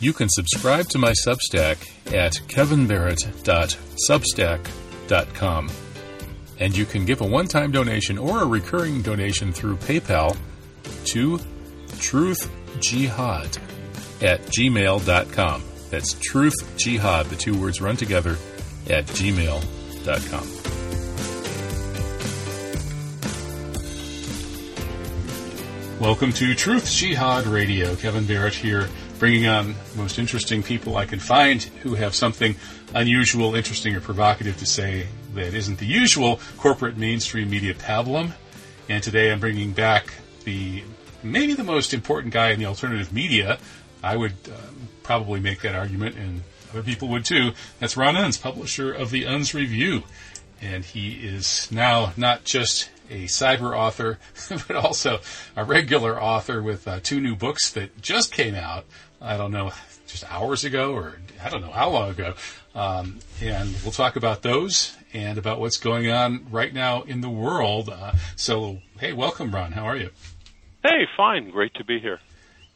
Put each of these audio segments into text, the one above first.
You can subscribe to my Substack at kevinbarrett.substack.com. And you can give a one time donation or a recurring donation through PayPal to truthjihad at gmail.com. That's truthjihad, the two words run together, at gmail.com. Welcome to Truth Jihad Radio. Kevin Barrett here, bringing on the most interesting people I can find who have something unusual, interesting, or provocative to say that isn't the usual corporate mainstream media pablum. And today I'm bringing back the maybe the most important guy in the alternative media. I would um, probably make that argument, and other people would too. That's Ron Unz, publisher of the Unz Review. And he is now not just a cyber author, but also a regular author with uh, two new books that just came out. I don't know, just hours ago, or I don't know how long ago. Um, and we'll talk about those and about what's going on right now in the world. Uh, so, hey, welcome, Ron. How are you? Hey, fine. Great to be here.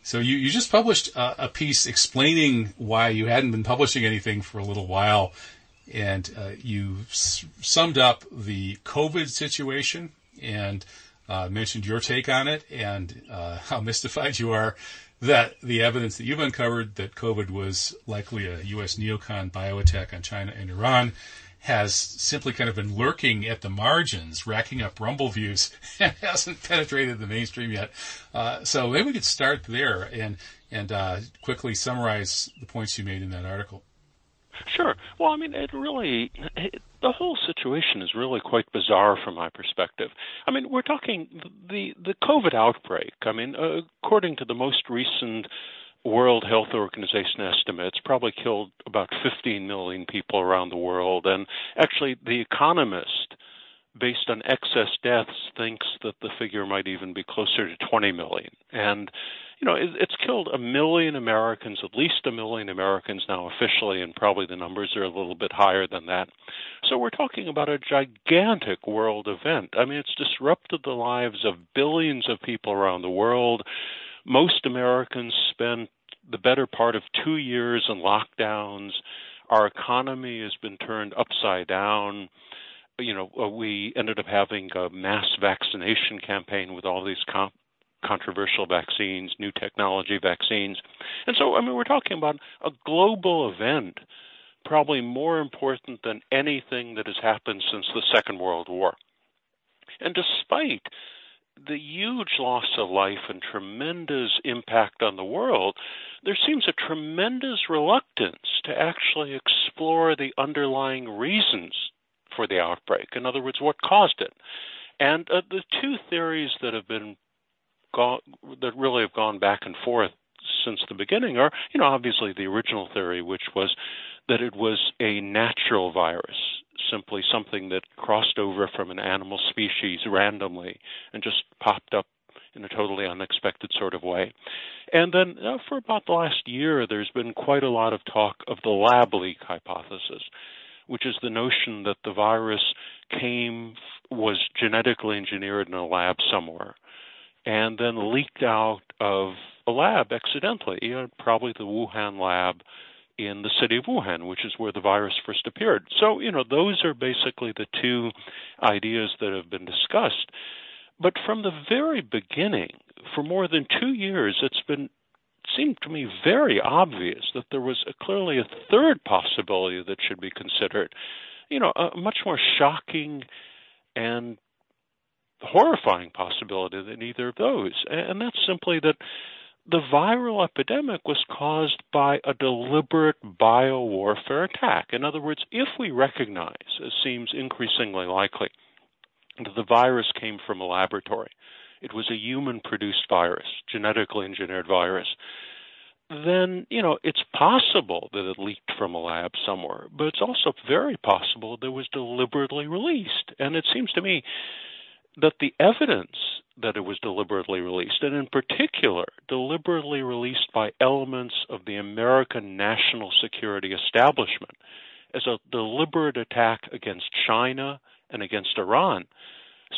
So you, you just published uh, a piece explaining why you hadn't been publishing anything for a little while, and uh, you s- summed up the COVID situation and uh, mentioned your take on it and uh, how mystified you are that the evidence that you've uncovered that COVID was likely a U.S. neocon bioattack on China and Iran has simply kind of been lurking at the margins, racking up rumble views, and hasn't penetrated the mainstream yet. Uh, so maybe we could start there and and uh, quickly summarize the points you made in that article. Sure. Well, I mean, it really, it, the whole situation is really quite bizarre from my perspective. I mean, we're talking the the COVID outbreak. I mean, uh, according to the most recent World Health Organization estimates, probably killed about 15 million people around the world. And actually, The Economist, based on excess deaths, thinks that the figure might even be closer to 20 million. And you know, it's killed a million Americans, at least a million Americans now officially, and probably the numbers are a little bit higher than that. So we're talking about a gigantic world event. I mean, it's disrupted the lives of billions of people around the world. Most Americans spent the better part of two years in lockdowns. Our economy has been turned upside down you know, uh, we ended up having a mass vaccination campaign with all these comp- controversial vaccines, new technology vaccines. And so, I mean, we're talking about a global event, probably more important than anything that has happened since the Second World War. And despite the huge loss of life and tremendous impact on the world, there seems a tremendous reluctance to actually explore the underlying reasons for the outbreak. In other words, what caused it. And uh, the two theories that have been gone, that really have gone back and forth since the beginning are, you know, obviously the original theory, which was that it was a natural virus, simply something that crossed over from an animal species randomly and just popped up in a totally unexpected sort of way. And then uh, for about the last year, there's been quite a lot of talk of the lab leak hypothesis, which is the notion that the virus came, was genetically engineered in a lab somewhere and then leaked out of a lab accidentally, you know, probably the Wuhan lab in the city of Wuhan, which is where the virus first appeared. So, you know, those are basically the two ideas that have been discussed. But from the very beginning, for more than two years, it's been seemed to me very obvious that there was a, clearly a third possibility that should be considered. You know, a much more shocking and horrifying possibility than either of those, and that's simply that the viral epidemic was caused by a deliberate biowarfare attack. In other words, if we recognize, as seems increasingly likely, that the virus came from a laboratory, it was a human produced virus, genetically engineered virus, then, you know, it's possible that it leaked from a lab somewhere, but it's also very possible that it was deliberately released. And it seems to me that the evidence that it was deliberately released, and in particular, deliberately released by elements of the American national security establishment as a deliberate attack against China and against Iran,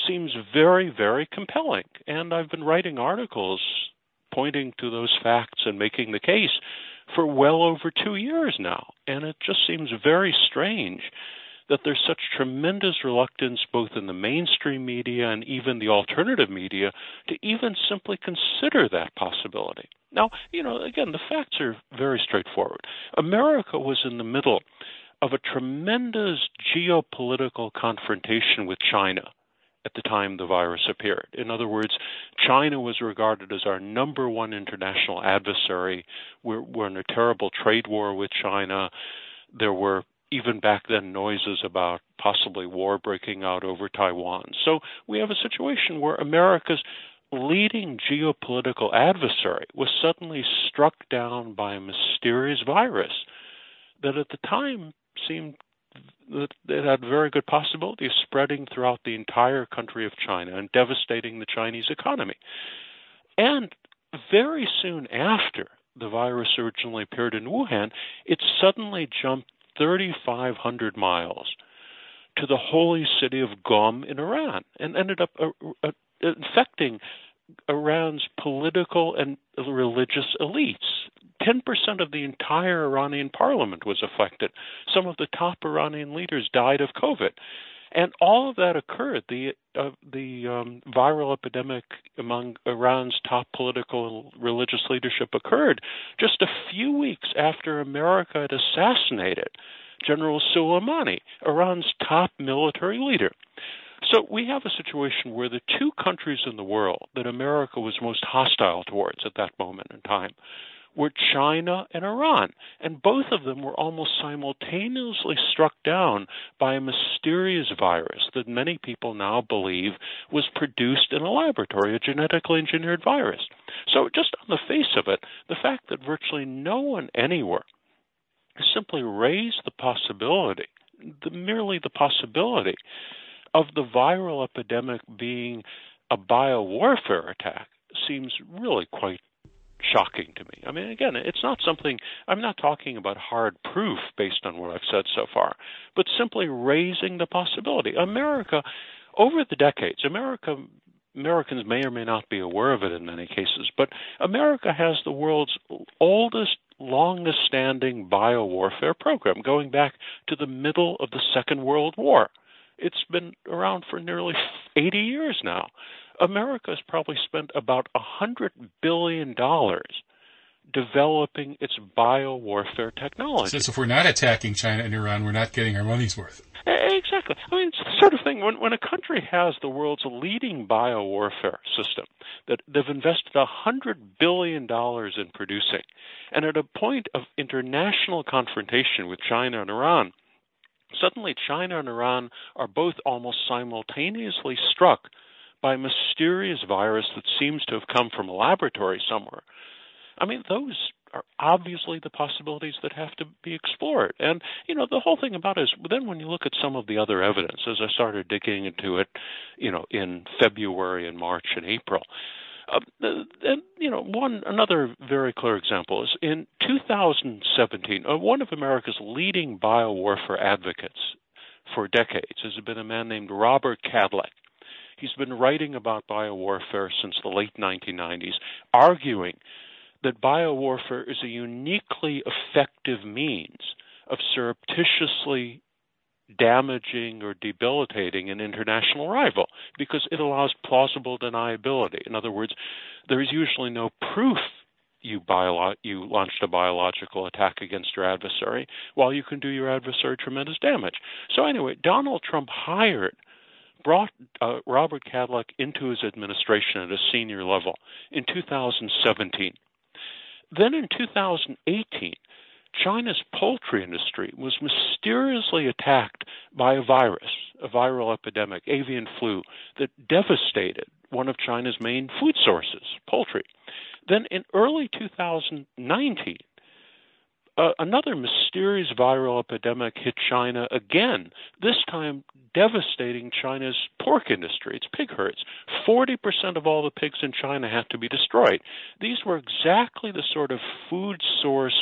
seems very, very compelling. And I've been writing articles pointing to those facts and making the case for well over two years now. And it just seems very strange that there's such tremendous reluctance both in the mainstream media and even the alternative media to even simply consider that possibility. Now, you know, again, the facts are very straightforward. America was in the middle of a tremendous geopolitical confrontation with China at the time the virus appeared. In other words, China was regarded as our number one international adversary. We're, we're in a terrible trade war with China. There were even back then noises about possibly war breaking out over Taiwan. So we have a situation where America's leading geopolitical adversary was suddenly struck down by a mysterious virus that at the time seemed that had very good possibility of spreading throughout the entire country of China and devastating the Chinese economy. And very soon after the virus originally appeared in Wuhan, it suddenly jumped 3,500 miles to the holy city of Qom in Iran and ended up uh, uh, infecting Iran's political and religious elites. 10% of the entire Iranian parliament was affected. Some of the top Iranian leaders died of COVID. And all of that occurred. The uh, the um, viral epidemic among Iran's top political and religious leadership occurred just a few weeks after America had assassinated General Soleimani, Iran's top military leader. So we have a situation where the two countries in the world that America was most hostile towards at that moment in time were China and Iran, and both of them were almost simultaneously struck down by a mysterious virus that many people now believe was produced in a laboratory, a genetically engineered virus. So, just on the face of it, the fact that virtually no one anywhere simply raised the possibility, the, merely the possibility, of the viral epidemic being a biowarfare attack seems really quite shocking to me. I mean, again, it's not something, I'm not talking about hard proof based on what I've said so far, but simply raising the possibility. America, over the decades, America. Americans may or may not be aware of it in many cases, but America has the world's oldest, longest standing biowarfare program going back to the middle of the Second World War. It's been around for nearly 80 years now. America has probably spent about $100 billion developing its biowarfare technology. So if we're not attacking China and Iran, we're not getting our money's worth. Exactly. I mean, it's the sort of thing when, when a country has the world's leading biowarfare system that they've invested $100 billion in producing, and at a point of international confrontation with China and Iran, Suddenly, China and Iran are both almost simultaneously struck by a mysterious virus that seems to have come from a laboratory somewhere. I mean, those are obviously the possibilities that have to be explored. And, you know, the whole thing about it is then when you look at some of the other evidence, as I started digging into it, you know, in February and March and April, uh, and you know, one another very clear example is in 2017, uh, one of America's leading biowarfare advocates for decades has been a man named Robert Kadlec. He's been writing about biowarfare since the late 1990s, arguing that biowarfare is a uniquely effective means of surreptitiously damaging or debilitating an international rival because it allows plausible deniability. In other words, there is usually no proof you, bio- you launched a biological attack against your adversary, while you can do your adversary tremendous damage. So, anyway, Donald Trump hired, brought uh, Robert Kadlec into his administration at a senior level in 2017. Then in 2018, China's poultry industry was mysteriously attacked by a virus, a viral epidemic, avian flu, that devastated one of China's main food sources, poultry. Then in early 2019, uh, another mysterious viral epidemic hit China again, this time devastating China's pork industry, its pig herds. 40% of all the pigs in China had to be destroyed. These were exactly the sort of food source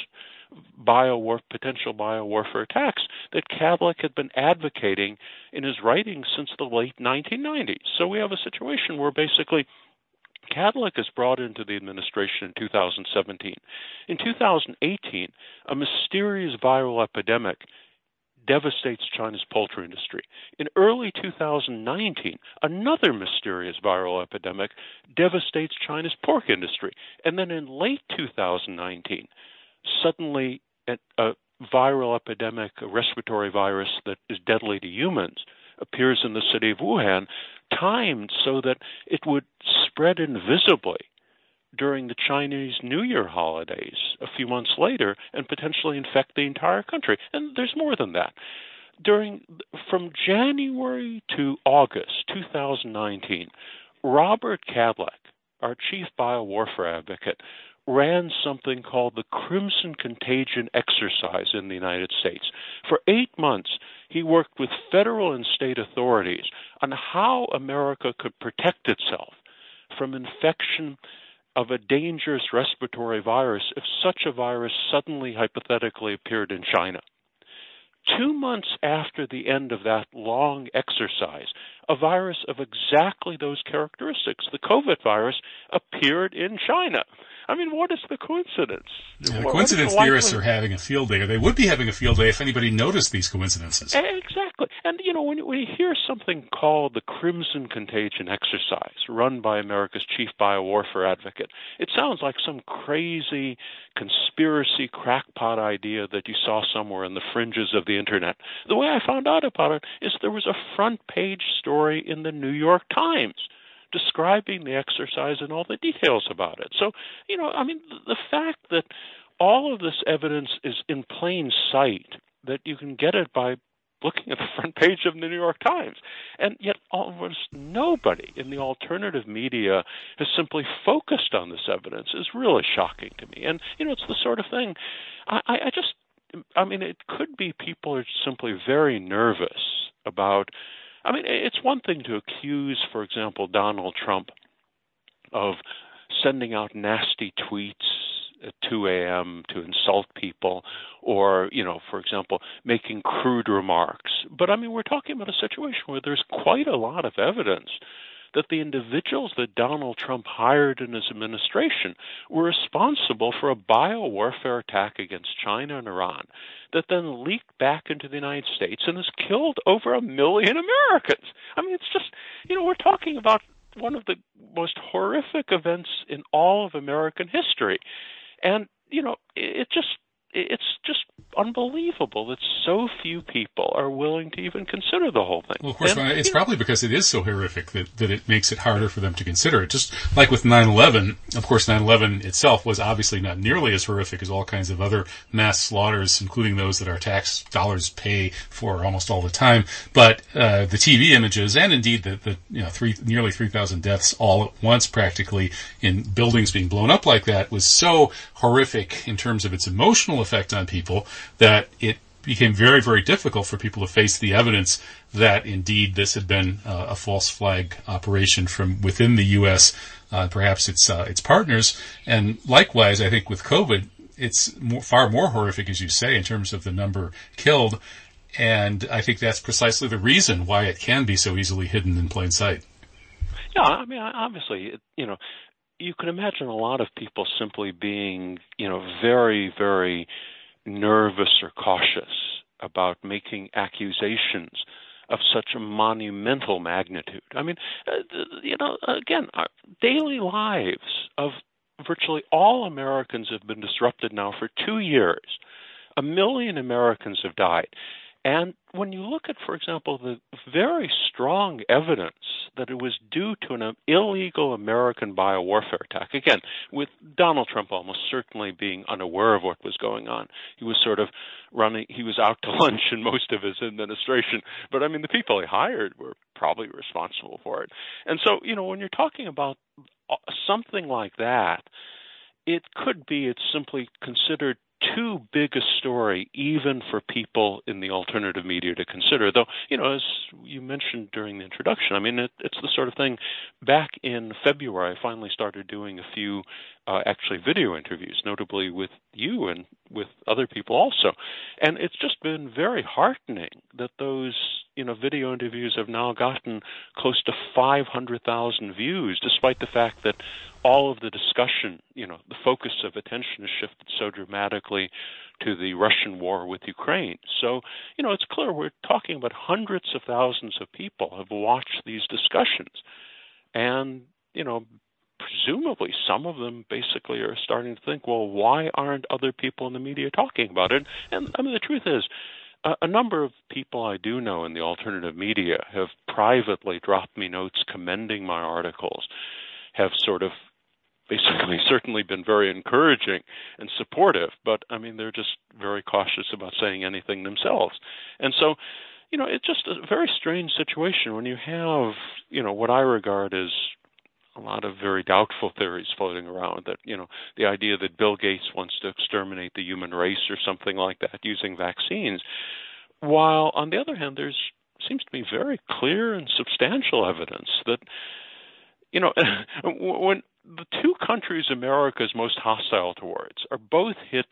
biowar potential biowarfare attacks that Kadlec had been advocating in his writings since the late 1990s. So we have a situation where basically Kadlec is brought into the administration in 2017. In 2018, a mysterious viral epidemic devastates China's poultry industry. In early 2019, another mysterious viral epidemic devastates China's pork industry. And then in late 2019, suddenly a, viral epidemic, a respiratory virus that is deadly to humans, appears in the city of Wuhan, timed so that it would spread invisibly during the Chinese New Year holidays a few months later and potentially infect the entire country. And there's more than that. During from January to August 2019, Robert Kadlec, our chief biowarfare advocate, ran something called the Crimson Contagion Exercise in the United States. For eight months, he worked with federal and state authorities on how America could protect itself from infection of a dangerous respiratory virus if such a virus suddenly hypothetically appeared in China. Two months after the end of that long exercise, a virus of exactly those characteristics, the COVID virus, appeared in China. I mean, what is the coincidence? Yeah, the coincidence theorists are having a field day, or they would be having a field day if anybody noticed these coincidences. Exactly. And, you know, when, when you hear something called the Crimson Contagion Exercise, run by America's chief biowarfare advocate, it sounds like some crazy conspiracy crackpot idea that you saw somewhere in the fringes of the internet. The way I found out about it is there was a front page story in the New York Times describing the exercise and all the details about it. So, you know, I mean, the fact that all of this evidence is in plain sight, that you can get it by looking at the front page of the New York Times. And yet, almost nobody in the alternative media has simply focused on this evidence is really shocking to me. And, you know, it's the sort of thing I, I just, I mean, it could be people are simply very nervous about I mean, it's one thing to accuse, for example, Donald Trump of sending out nasty tweets at 2 a.m. to insult people, or, you know, for example, making crude remarks. But I mean, we're talking about a situation where there's quite a lot of evidence that the individuals that Donald Trump hired in his administration were responsible for a biowarfare attack against China and Iran that then leaked back into the United States and has killed over a million Americans. I mean, it's just, you know, we're talking about one of the most horrific events in all of American history. And, you know, it just it's unbelievable that so few people are willing to even consider the whole thing. Well, of course, and, it's probably know, because it is so horrific that, that it makes it harder for them to consider it. Just like with 9-11, of course, 9-11 itself was obviously not nearly as horrific as all kinds of other mass slaughters, including those that our tax dollars pay for almost all the time. But uh, the TV images and indeed the, the you know three nearly 3,000 deaths all at once, practically in buildings being blown up like that, was so horrific in terms of its emotional effect on people that it became very, very difficult for people to face the evidence that indeed this had been uh, a false flag operation from within the U.S., uh, perhaps its uh, its partners. And likewise, I think with COVID, it's more, far more horrific, as you say, in terms of the number killed. And I think that's precisely the reason why it can be so easily hidden in plain sight. Yeah, I mean, obviously, you know, you can imagine a lot of people simply being, you know, very, very nervous or cautious about making accusations of such a monumental magnitude. I mean, uh, you know, again, our daily lives of virtually all Americans have been disrupted now for two years. A million Americans have died. And when you look at, for example, the very strong evidence that it was due to an illegal American biowarfare attack, again, with Donald Trump almost certainly being unaware of what was going on, he was sort of running, he was out to lunch in most of his administration. But I mean, the people he hired were probably responsible for it. And so, you know, when you're talking about uh, something like that, it could be it's simply considered too big a story even for people in the alternative media to consider. Though, you know, as you mentioned during the introduction, I mean, it, it's the sort of thing. Back in February, I finally started doing a few uh, actually video interviews, notably with you and with other people also. And it's just been very heartening that those you know video interviews have now gotten close to 500,000 views, despite the fact that all of the discussion, you know, the focus of attention has shifted so dramatically to the Russian war with Ukraine. So, you know, it's clear we're talking about hundreds of thousands of people have watched these discussions. And, you know, presumably some of them basically are starting to think, well, why aren't other people in the media talking about it? And I mean, the truth is, a, a number of people I do know in the alternative media have privately dropped me notes commending my articles, have sort of basically certainly been very encouraging and supportive, but I mean, they're just very cautious about saying anything themselves. And so, you know, it's just a very strange situation when you have, you know, what I regard as a lot of very doubtful theories floating around that you know the idea that Bill Gates wants to exterminate the human race or something like that using vaccines while on the other hand there's seems to be very clear and substantial evidence that you know when the two countries America is most hostile towards are both hit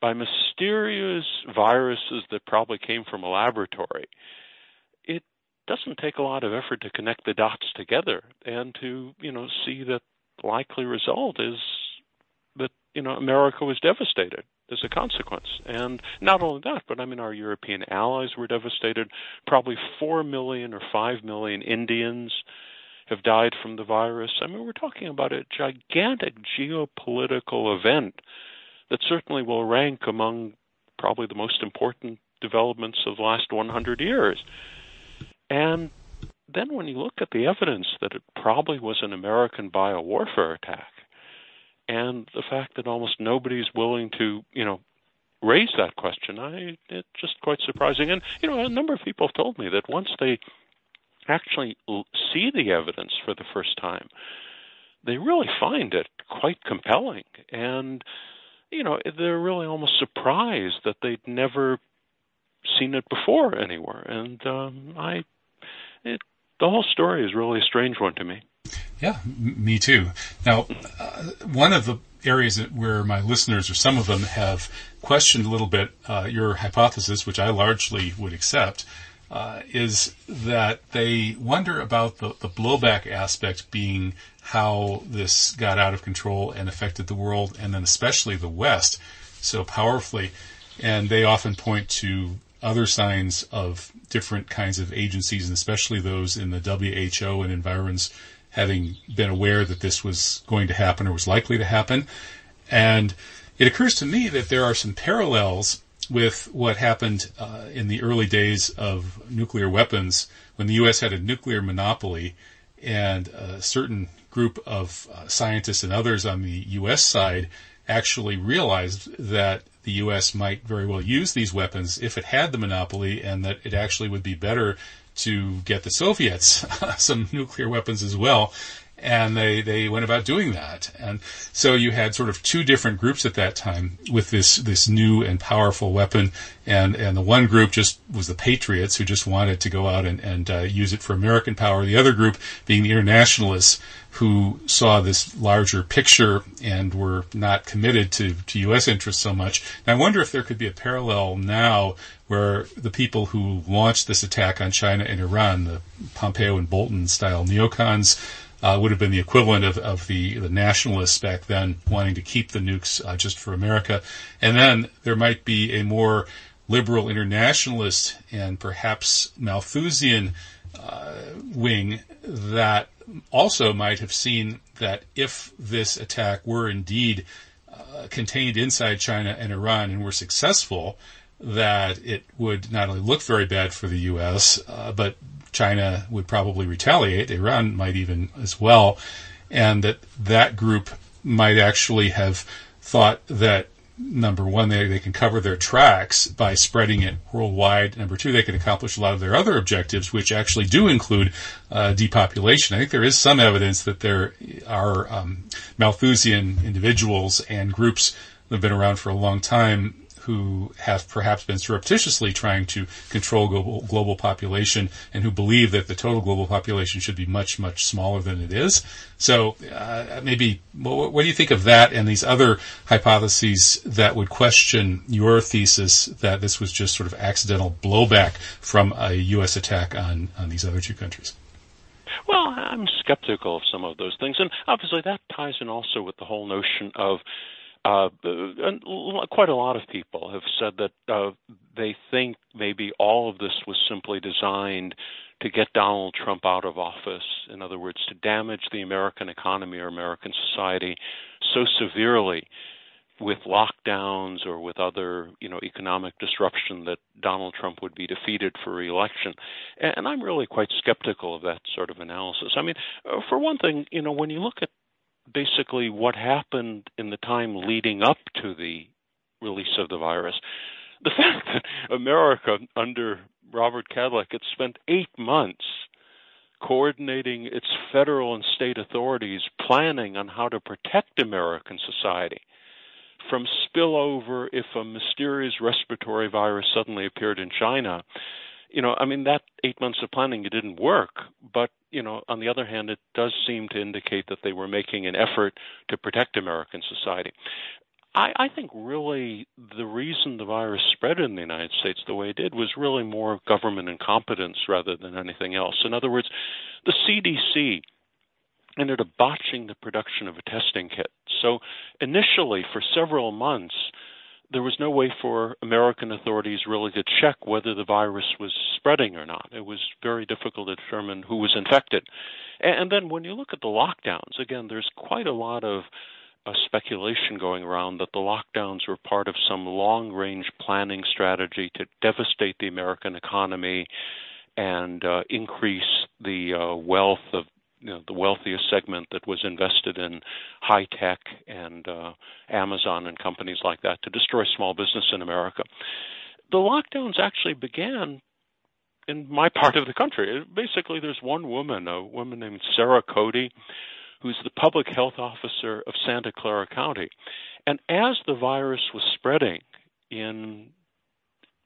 by mysterious viruses that probably came from a laboratory doesn't take a lot of effort to connect the dots together and to you know see that likely result is that you know America was devastated as a consequence. And not only that, but I mean our European allies were devastated. Probably four million or five million Indians have died from the virus. I mean we're talking about a gigantic geopolitical event that certainly will rank among probably the most important developments of the last 100 years. And then when you look at the evidence that it probably was an American biowarfare attack, and the fact that almost nobody's willing to, you know, raise that question, I it's just quite surprising. And you know, a number of people have told me that once they actually see the evidence for the first time, they really find it quite compelling, and you know, they're really almost surprised that they'd never seen it before anywhere. And um, I it, the whole story is really a strange one to me. Yeah, me too. Now, uh, one of the areas where my listeners, or some of them, have questioned a little bit uh, your hypothesis, which I largely would accept, uh, is that they wonder about the, the blowback aspect being how this got out of control and affected the world, and then especially the West so powerfully. And they often point to other signs of different kinds of agencies, and especially those in the WHO and environs, having been aware that this was going to happen or was likely to happen. And it occurs to me that there are some parallels with what happened uh, in the early days of nuclear weapons when the U.S. had a nuclear monopoly and a certain group of uh, scientists and others on the U.S. side actually realized that the U.S. might very well use these weapons if it had the monopoly, and that it actually would be better to get the Soviets some nuclear weapons as well. And they, they went about doing that. And so you had sort of two different groups at that time with this, this new and powerful weapon. And, and the one group just was the patriots who just wanted to go out and, and uh, use it for American power. The other group being the internationalists who saw this larger picture and were not committed to, to U.S. interests so much. And I wonder if there could be a parallel now where the people who launched this attack on China and Iran, the Pompeo and Bolton style neocons, uh, would have been the equivalent of, of the, the nationalists back then wanting to keep the nukes uh, just for America. And then there might be a more liberal internationalist and perhaps Malthusian uh, wing that also might have seen that if this attack were indeed uh, contained inside China and Iran and were successful, that it would not only look very bad for the U.S., uh, but China would probably retaliate. Iran might even as well, and that that group might actually have thought that number one, they, they can cover their tracks by spreading it worldwide. Number two, they can accomplish a lot of their other objectives, which actually do include uh, depopulation. I think there is some evidence that there are um, Malthusian individuals and groups that have been around for a long time who have perhaps been surreptitiously trying to control global, global population and who believe that the total global population should be much, much smaller than it is. So uh, maybe, what, what do you think of that and these other hypotheses that would question your thesis that this was just sort of accidental blowback from a U.S. attack on, on these other two countries? Well, I'm skeptical of some of those things, and obviously that ties in also with the whole notion of. Uh, quite a lot of people have said that uh, they think maybe all of this was simply designed to get Donald Trump out of office. In other words, to damage the American economy or American society so severely with lockdowns or with other, you know, economic disruption that Donald Trump would be defeated for reelection. And I'm really quite skeptical of that sort of analysis. I mean, uh, for one thing, you know, when you look at basically what happened in the time leading up to the release of the virus, the fact that America under Robert Kadlec had spent eight months coordinating its federal and state authorities planning on how to protect American society from spillover if a mysterious respiratory virus suddenly appeared in China. You know, I mean, that eight months of planning it didn't work, but you know, on the other hand, it does seem to indicate that they were making an effort to protect American society. I, I think really the reason the virus spread in the United States the way it did was really more government incompetence rather than anything else. In other words, the CDC ended up botching the production of a testing kit. So initially, for several months, there was no way for American authorities really to check whether the virus was spreading or not. It was very difficult to determine who was infected. And then when you look at the lockdowns, again, there's quite a lot of uh, speculation going around that the lockdowns were part of some long range planning strategy to devastate the American economy and uh, increase the uh, wealth of you know, the wealthiest segment that was invested in high tech and uh, Amazon and companies like that to destroy small business in America. The lockdowns actually began in my part of the country. Basically, there's one woman, a woman named Sara Cody, who's the public health officer of Santa Clara County. And as the virus was spreading in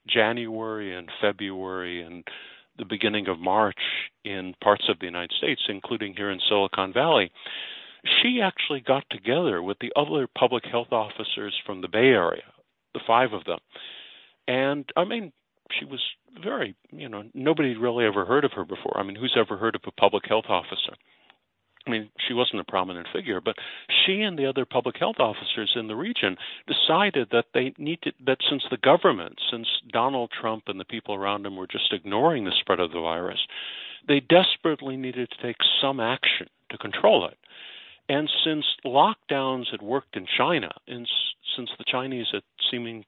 January and February and the beginning of March in parts of the United States, including here in Silicon Valley, she actually got together with the other public health officers from the Bay Area, the five of them. And I mean, she was very, you know, nobody really ever heard of her before. I mean, who's ever heard of a public health officer? I mean, she wasn't a prominent figure, but she and the other public health officers in the region decided that they needed that since the government, since Donald Trump and the people around him were just ignoring the spread of the virus, they desperately needed to take some action to control it. And since lockdowns had worked in China, and since the Chinese had seeming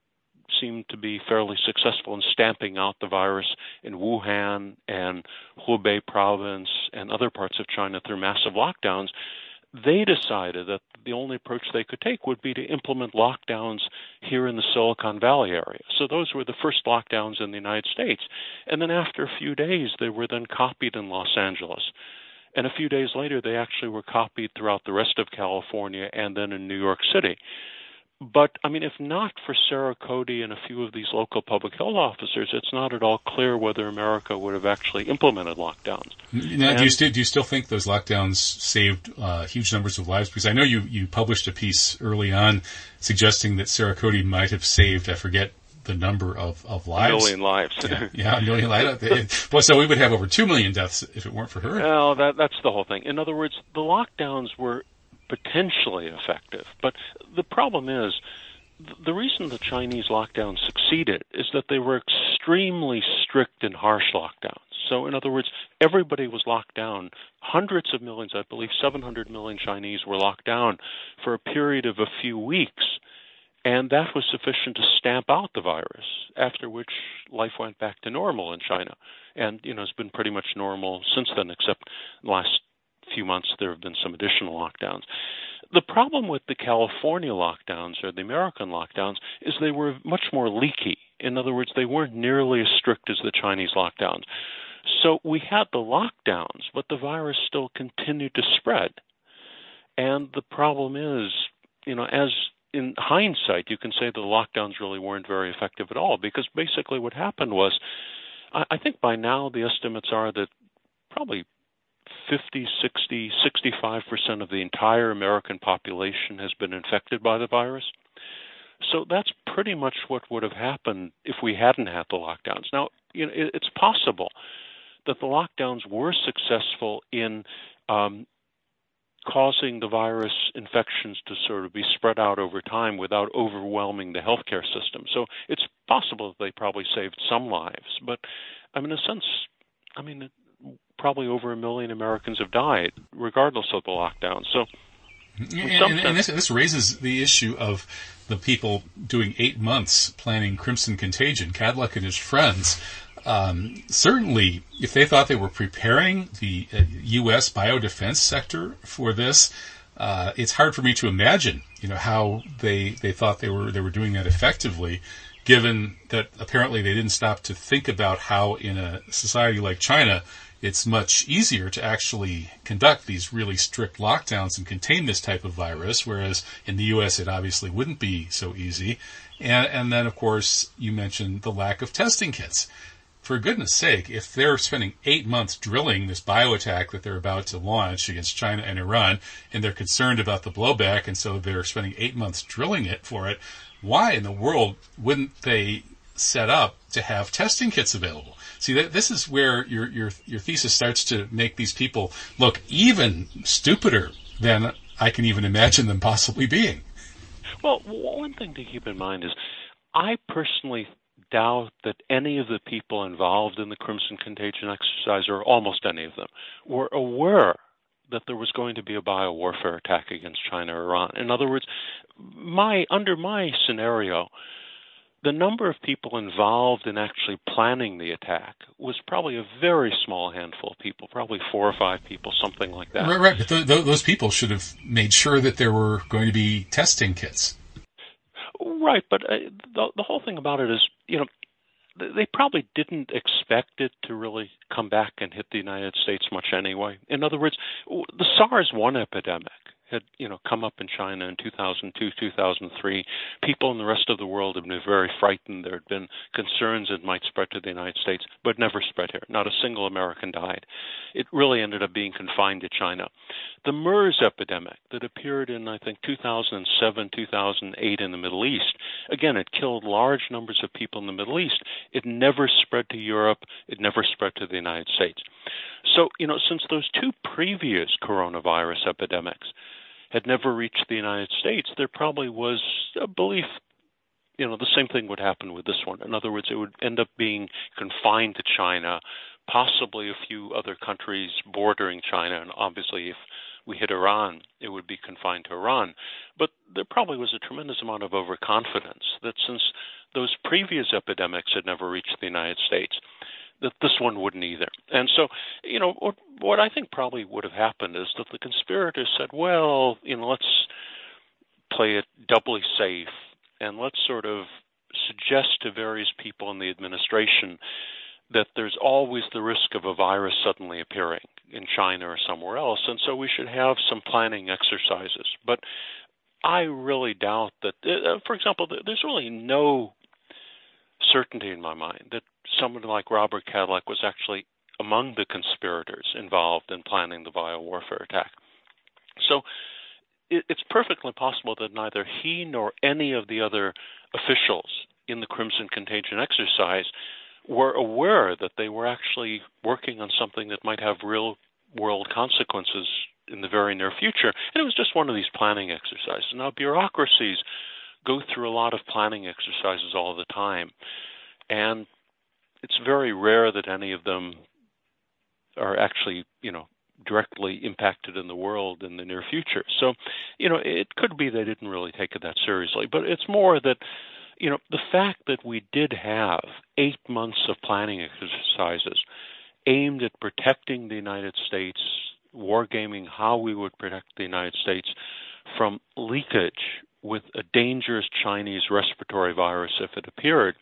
seemed to be fairly successful in stamping out the virus in Wuhan and Hubei province and other parts of China through massive lockdowns, they decided that the only approach they could take would be to implement lockdowns here in the Silicon Valley area. So those were the first lockdowns in the United States. And then after a few days, they were then copied in Los Angeles. And a few days later, they actually were copied throughout the rest of California and then in New York City but I mean, if not for Sara Cody and a few of these local public health officers, it's not at all clear whether America would have actually implemented lockdowns. Now, and, do you still do you still think those lockdowns saved uh, huge numbers of lives? Because I know you you published a piece early on suggesting that Sara Cody might have saved I forget the number of, of lives. A million lives. yeah, yeah, a million lives. well, so we would have over two million deaths if it weren't for her. Well, that, that's the whole thing. In other words, the lockdowns were potentially effective. But the problem is, the reason the Chinese lockdown succeeded is that they were extremely strict and harsh lockdowns. So, in other words, everybody was locked down. Hundreds of millions, I believe 700 million Chinese were locked down for a period of a few weeks. And that was sufficient to stamp out the virus, after which life went back to normal in China. And, you know, it's been pretty much normal since then, except the last few months there have been some additional lockdowns. The problem with the California lockdowns or the American lockdowns is they were much more leaky. In other words, they weren't nearly as strict as the Chinese lockdowns. So we had the lockdowns, but the virus still continued to spread. And the problem is, you know, as in hindsight, you can say the lockdowns really weren't very effective at all because basically what happened was, I, think by now the estimates are that probably 50, 60, 65% of the entire American population has been infected by the virus. So that's pretty much what would have happened if we hadn't had the lockdowns. Now, you know, it's possible that the lockdowns were successful in um, causing the virus infections to sort of be spread out over time without overwhelming the healthcare system. So it's possible that they probably saved some lives. But I mean, in a sense, I mean, probably over a million Americans have died, regardless of the lockdown. So, and, and this, this raises the issue of the people doing eight months planning Crimson Contagion, Kadlec and his friends. Um, certainly, if they thought they were preparing the uh, U.S. biodefense sector for this, uh, it's hard for me to imagine, you know, how they they thought they were they were doing that effectively, given that apparently they didn't stop to think about how in a society like China, it's much easier to actually conduct these really strict lockdowns and contain this type of virus, whereas in the U.S. it obviously wouldn't be so easy. And, and then, of course, you mentioned the lack of testing kits for goodness sake, if they're spending eight months drilling this bio attack that they're about to launch against China and Iran, and they're concerned about the blowback, and so they're spending eight months drilling it for it, why in the world wouldn't they set up to have testing kits available? See, this is where your, your, your thesis starts to make these people look even stupider than I can even imagine them possibly being. Well, one thing to keep in mind is I personally doubt that any of the people involved in the Crimson Contagion exercise, or almost any of them, were aware that there was going to be a biowarfare attack against China or Iran. In other words, my under my scenario, the number of people involved in actually planning the attack was probably a very small handful of people, probably four or five people, something like that. Right, right. But th- th- those people should have made sure that there were going to be testing kits. Right, but uh, the the whole thing about it is, you know, they probably didn't expect it to really come back and hit the United States much anyway. In other words, the SARS one epidemic had you know come up in China in 2002, 2003. People in the rest of the world have been very frightened. There had been concerns it might spread to the United States, but never spread here. Not a single American died. It really ended up being confined to China. The MERS epidemic that appeared in I think 2007, 2008 in the Middle East. Again, it killed large numbers of people in the Middle East. It never spread to Europe. It never spread to the United States. So, you know, since those two previous coronavirus epidemics had never reached the United States, there probably was a belief you know the same thing would happen with this one. In other words, it would end up being confined to China, possibly a few other countries bordering China, and obviously if we hit Iran, it would be confined to Iran. But there probably was a tremendous amount of overconfidence that since those previous epidemics had never reached the United States, that this one wouldn't either. And so, you know, what, what I think probably would have happened is that the conspirators said, well, you know, let's play it doubly safe and let's sort of suggest to various people in the administration that there's always the risk of a virus suddenly appearing in China or somewhere else, and so we should have some planning exercises. But I really doubt that, uh, for example, there's really no certainty in my mind that someone like Robert Kadlec was actually among the conspirators involved in planning the biowarfare attack. So it's perfectly possible that neither he nor any of the other officials in the Crimson Contagion exercise were aware that they were actually working on something that might have real world consequences in the very near future. And it was just one of these planning exercises. Now, bureaucracies go through a lot of planning exercises all the time. And it's very rare that any of them are actually, you know, directly impacted in the world in the near future. So, you know, it could be they didn't really take it that seriously, but it's more that, you know, the fact that we did have eight months of planning exercises aimed at protecting the United States, wargaming how we would protect the United States from leakage with a dangerous Chinese respiratory virus if it appeared.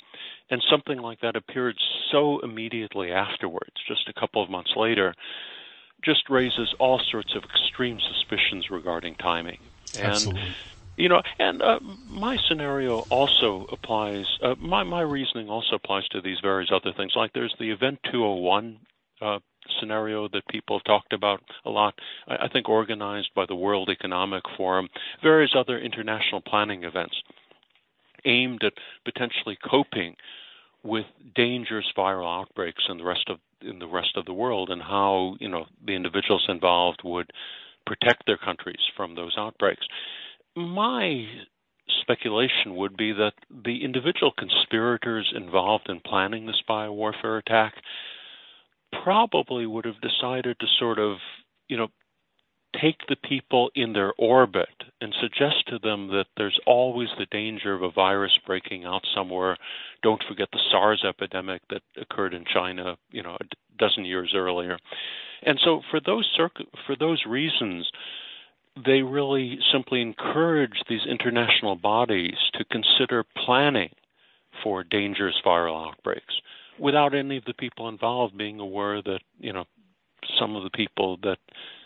And something like that appeared so immediately afterwards, just a couple of months later, just raises all sorts of extreme suspicions regarding timing. And Absolutely. You know, and uh, my scenario also applies. Uh, my my reasoning also applies to these various other things. Like there's the Event 201 uh, scenario that people have talked about a lot. I, think organized by the World Economic Forum, various other international planning events aimed at potentially coping with dangerous viral outbreaks in the rest of in the rest of the world and how you know the individuals involved would protect their countries from those outbreaks. My speculation would be that the individual conspirators involved in planning this biowarfare attack probably would have decided to sort of, you know, take the people in their orbit and suggest to them that there's always the danger of a virus breaking out somewhere. Don't forget the SARS epidemic that occurred in China, you know, a dozen years earlier. And so for those circ- for those reasons, they really simply encourage these international bodies to consider planning for dangerous viral outbreaks without any of the people involved being aware that, you know, some of the people that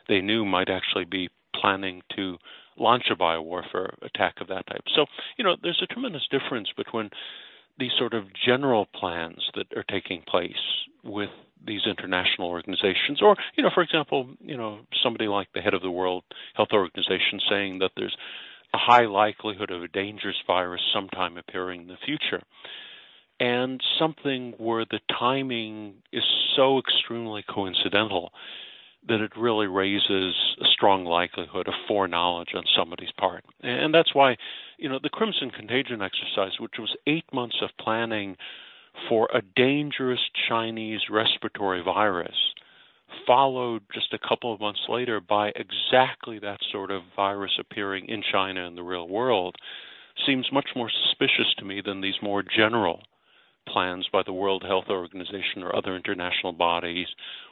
they knew might actually be planning to launch a biowarfare attack of that type. So, you know, there's a tremendous difference between these sort of general plans that are taking place with these international organizations or you know for example you know somebody like the head of the world health organization saying that there's a high likelihood of a dangerous virus sometime appearing in the future and something where the timing is so extremely coincidental that it really raises a strong likelihood of foreknowledge on somebody's part. And that's why, you know, the Crimson Contagion exercise, which was eight months of planning for a dangerous Chinese respiratory virus, followed just a couple of months later by exactly that sort of virus appearing in China and the real world, seems much more suspicious to me than these more general plans by the World Health Organization or other international bodies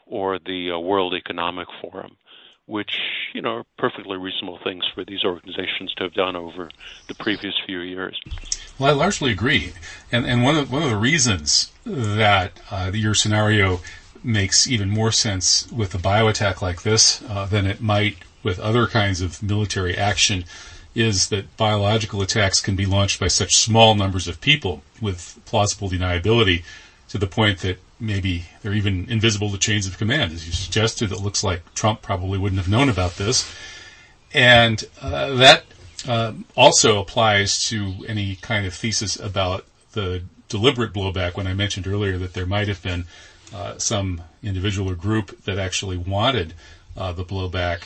or the uh, World Economic Forum, which you know are perfectly reasonable things for these organizations to have done over the previous few years. Well, I largely agree, and and one of one of the reasons that uh, your scenario makes even more sense with a bio attack like this uh, than it might with other kinds of military action is that biological attacks can be launched by such small numbers of people with plausible deniability to the point that maybe they're even invisible to chains of command. As you suggested, it looks like Trump probably wouldn't have known about this. And uh, that uh, also applies to any kind of thesis about the deliberate blowback when I mentioned earlier that there might have been uh, some individual or group that actually wanted uh, the blowback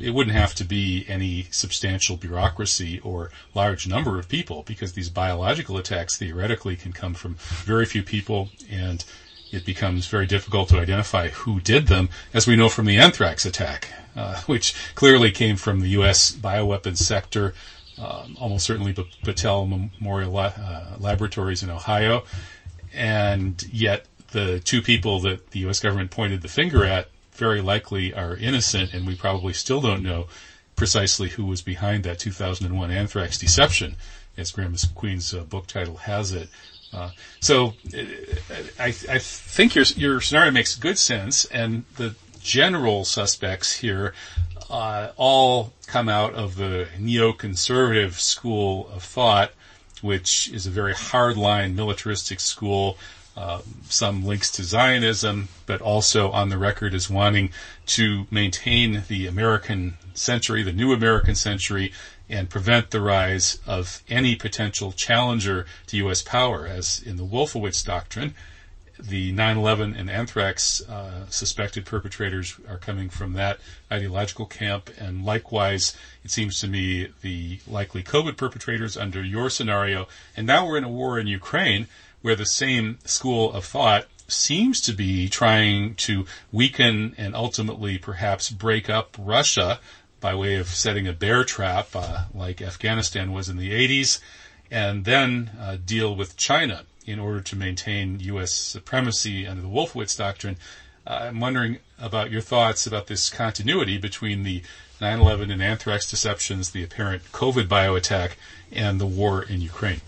it wouldn't have to be any substantial bureaucracy or large number of people because these biological attacks theoretically can come from very few people and it becomes very difficult to identify who did them, as we know from the anthrax attack, uh, which clearly came from the U.S. bioweapons sector, um, almost certainly Battelle Memorial uh, Laboratories in Ohio, and yet the two people that the U.S. government pointed the finger at very likely are innocent, and we probably still don't know precisely who was behind that 2001 anthrax deception, as Graeme MacQueen's uh, book title has it. Uh, so uh, I, I, think your, your scenario makes good sense, and the general suspects here uh, all come out of the neoconservative school of thought, which is a very hardline militaristic school uh, some links to Zionism, but also on the record as wanting to maintain the American century, the new American century, and prevent the rise of any potential challenger to U.S. power, as in the Wolfowitz doctrine. The 9 11 and anthrax uh, suspected perpetrators are coming from that ideological camp, and likewise, it seems to me, the likely COVID perpetrators under your scenario. And now we're in a war in Ukraine where the same school of thought seems to be trying to weaken and ultimately perhaps break up Russia by way of setting a bear trap, uh, like Afghanistan was in the 80s, and then uh, deal with China in order to maintain U.S. supremacy under the Wolfowitz doctrine. Uh, I'm wondering about your thoughts about this continuity between the 9 11 and anthrax deceptions, the apparent COVID bioattack, and the war in Ukraine.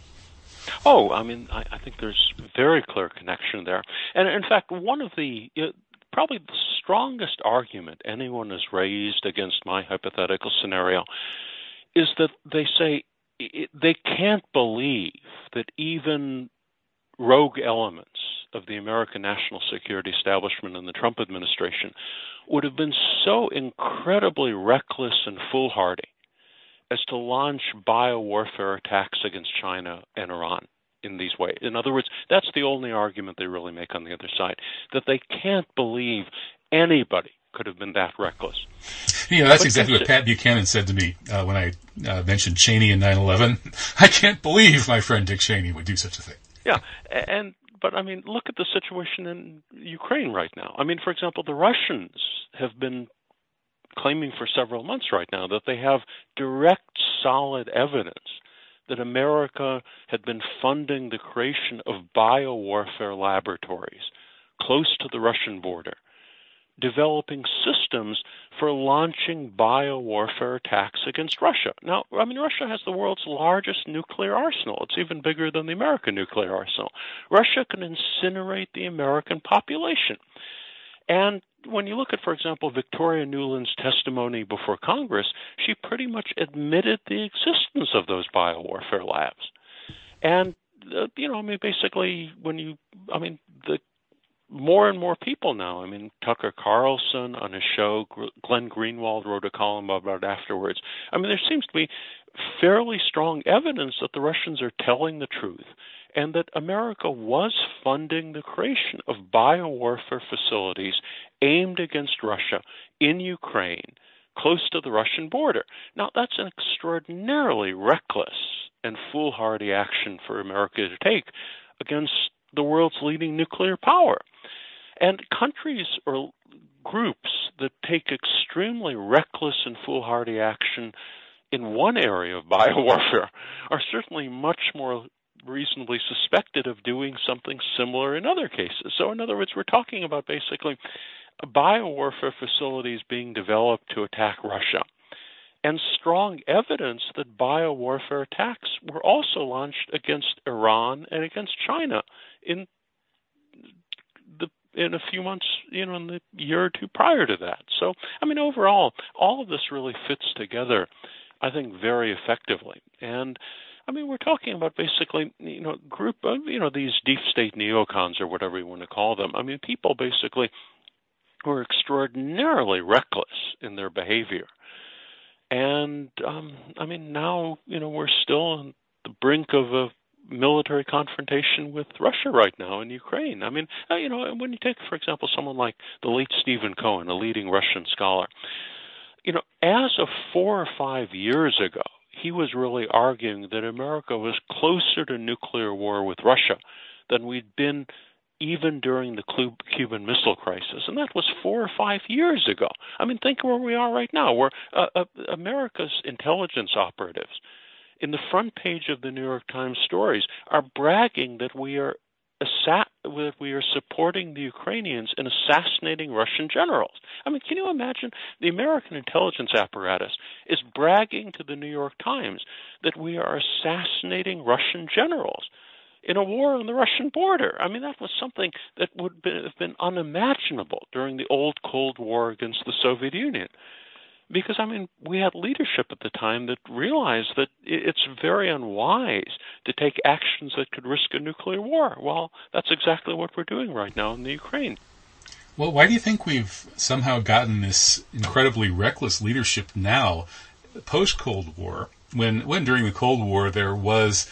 Oh, I mean, I, I think there's very clear connection there, and in fact, one of the probably the strongest argument anyone has raised against my hypothetical scenario is that they say it, they can't believe that even rogue elements of the American national security establishment and the Trump administration would have been so incredibly reckless and foolhardy as to launch biowarfare attacks against China and Iran in these ways. In other words, that's the only argument they really make on the other side that they can't believe anybody could have been that reckless. You know, that's but exactly what Pat Buchanan said to me uh, when I uh, mentioned Cheney in 9/11. I can't believe my friend Dick Cheney would do such a thing. Yeah, and but I mean, look at the situation in Ukraine right now. I mean, for example, the Russians have been claiming for several months right now that they have direct, solid evidence that America had been funding the creation of biowarfare laboratories close to the Russian border developing systems for launching biowarfare attacks against Russia. Now, I mean, Russia has the world's largest nuclear arsenal. It's even bigger than the American nuclear arsenal. Russia can incinerate the American population. And when you look at, for example, Victoria Nuland's testimony before Congress, she pretty much admitted the existence of those biowarfare labs. And, uh, you know, I mean, basically, when you, I mean, the more and more people now. I mean, Tucker Carlson on his show, Glenn Greenwald wrote a column about afterwards. I mean, there seems to be fairly strong evidence that the Russians are telling the truth and that America was funding the creation of biowarfare facilities aimed against Russia in Ukraine, close to the Russian border. Now, that's an extraordinarily reckless and foolhardy action for America to take against the world's leading nuclear power. And countries or groups that take extremely reckless and foolhardy action in one area of biowarfare are certainly much more reasonably suspected of doing something similar in other cases. So, in other words, we're talking about basically biowarfare facilities being developed to attack Russia and strong evidence that biowarfare attacks were also launched against Iran and against China in the in a few months, you know, in the year or two prior to that. So, I mean, overall, all of this really fits together, I think, very effectively. And I mean, we're talking about basically, you know, group you know, these deep state neocons or whatever you want to call them. I mean, people basically who are extraordinarily reckless in their behavior. And um, I mean, now you know we're still on the brink of a military confrontation with Russia right now in Ukraine. I mean, uh, you know, when you take, for example, someone like the late Stephen Cohen, a leading Russian scholar, you know, as of four or five years ago, he was really arguing that America was closer to nuclear war with Russia than we'd been even during the Cuban Missile Crisis, and that was four or five years ago. I mean, think where we are right now. Where uh, uh, America's intelligence operatives in the front page of the New York Times stories are bragging that we are assa- we are supporting the Ukrainians in assassinating Russian generals. I mean, can you imagine the American intelligence apparatus is bragging to the New York Times that we are assassinating Russian generals? in a war on the Russian border. I mean, that was something that would have been unimaginable during the old Cold War against the Soviet Union because I mean we had leadership at the time that realized that it's very unwise to take actions that could risk a nuclear war. Well, that's exactly what we're doing right now in the Ukraine. Well, why do you think we've somehow gotten this incredibly reckless leadership now, post Cold War, when when during the Cold War there was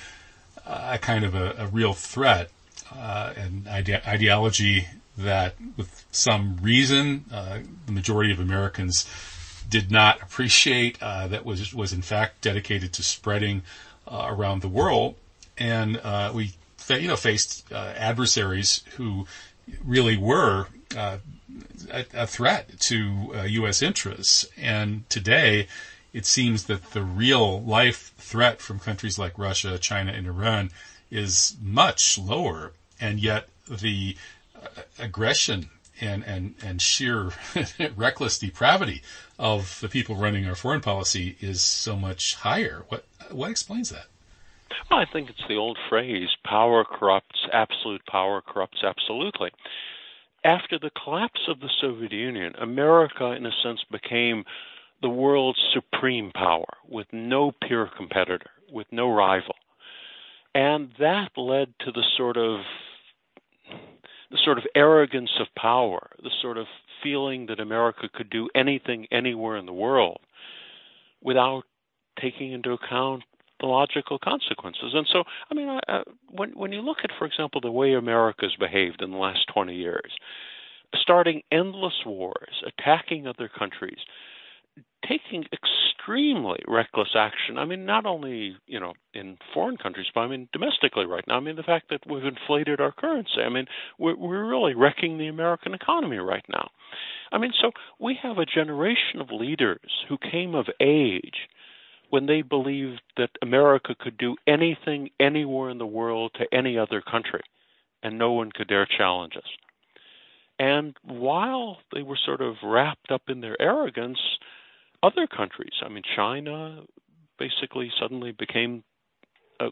a kind of a, a real threat uh, and ide- ideology that, with some reason, uh, the majority of Americans did not appreciate uh, that was was in fact dedicated to spreading uh, around the world, and uh, we you know faced uh, adversaries who really were uh, a, a, threat to U.S. Uh, interests. And today, it seems that the real life threat from countries like Russia, China, and Iran is much lower, and yet the aggression and, and, and sheer reckless depravity of the people running our foreign policy is so much higher. What what explains that? Well, I think it's the old phrase: "Power corrupts. Absolute power corrupts absolutely." After the collapse of the Soviet Union, America, in a sense, became the world's supreme power with no peer competitor, with no rival. And that led to the sort of the sort of arrogance of power, the sort of feeling that America could do anything anywhere in the world without taking into account the logical consequences. And so, I mean, I, when when you look at, for example, the way America's behaved in the last 20 years, starting endless wars, attacking other countries, taking extremely reckless action. I mean, not only you know in foreign countries, but I mean domestically right now. I mean the fact that we've inflated our currency. I mean we're, we're really wrecking the American economy right now. I mean, so we have a generation of leaders who came of age when they believed that America could do anything anywhere in the world to any other country, and no one could dare challenge us. And while they were sort of wrapped up in their arrogance, other countries, I mean, China basically suddenly became a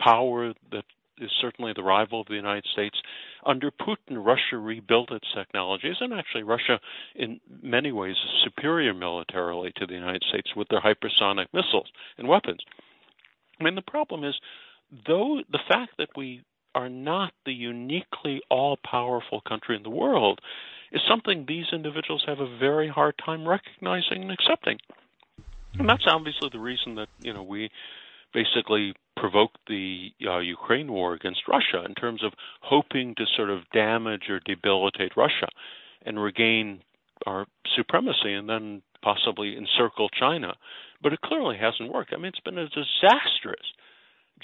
power that is certainly the rival of the United States. Under Putin, Russia rebuilt its technologies, and actually, Russia, in many ways, is superior militarily to the United States with their hypersonic missiles and weapons. I mean, the problem is, though the fact that we are not the uniquely all powerful country in the world is something these individuals have a very hard time recognizing and accepting. And that's obviously the reason that, you know, we basically provoked the uh, Ukraine war against Russia in terms of hoping to sort of damage or debilitate Russia and regain our supremacy and then possibly encircle China. But it clearly hasn't worked. I mean, it's been a disastrous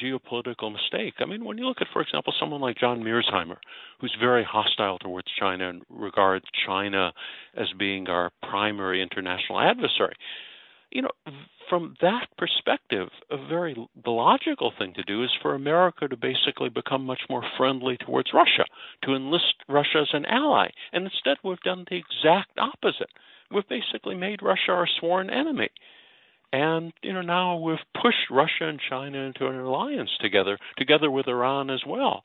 geopolitical mistake. I mean, when you look at, for example, someone like John Mearsheimer, who's very hostile towards China and regards China as being our primary international adversary, you know, from that perspective, a very the logical thing to do is for America to basically become much more friendly towards Russia, to enlist Russia as an ally. And instead, we've done the exact opposite. We've basically made Russia our sworn enemy. And you know now we've pushed Russia and China into an alliance together, together with Iran as well.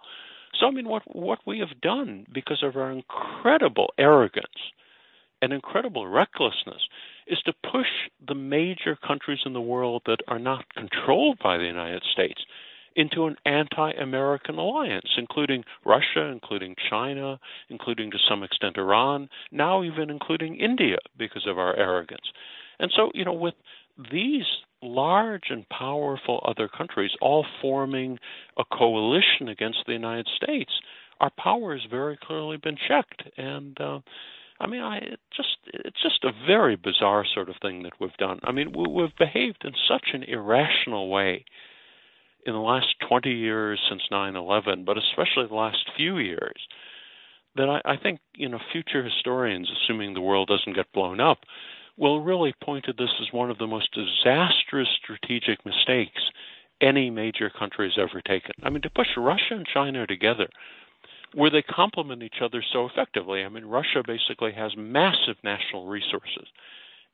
So I mean, what what we have done because of our incredible arrogance and incredible recklessness is to push the major countries in the world that are not controlled by the United States into an anti-American alliance, including Russia, including China, including to some extent Iran, now even including India because of our arrogance. And so, you know, with these large and powerful other countries all forming a coalition against the United States, our power has very clearly been checked. And uh, I mean, I it just it's just a very bizarre sort of thing that we've done. I mean, we, we've behaved in such an irrational way in the last 20 years since 9/11, but especially the last few years, that I, I think you know future historians, assuming the world doesn't get blown up, will really pointed this as one of the most disastrous strategic mistakes any major country has ever taken. I mean, to push Russia and China together, where they complement each other so effectively. I mean, Russia basically has massive national resources,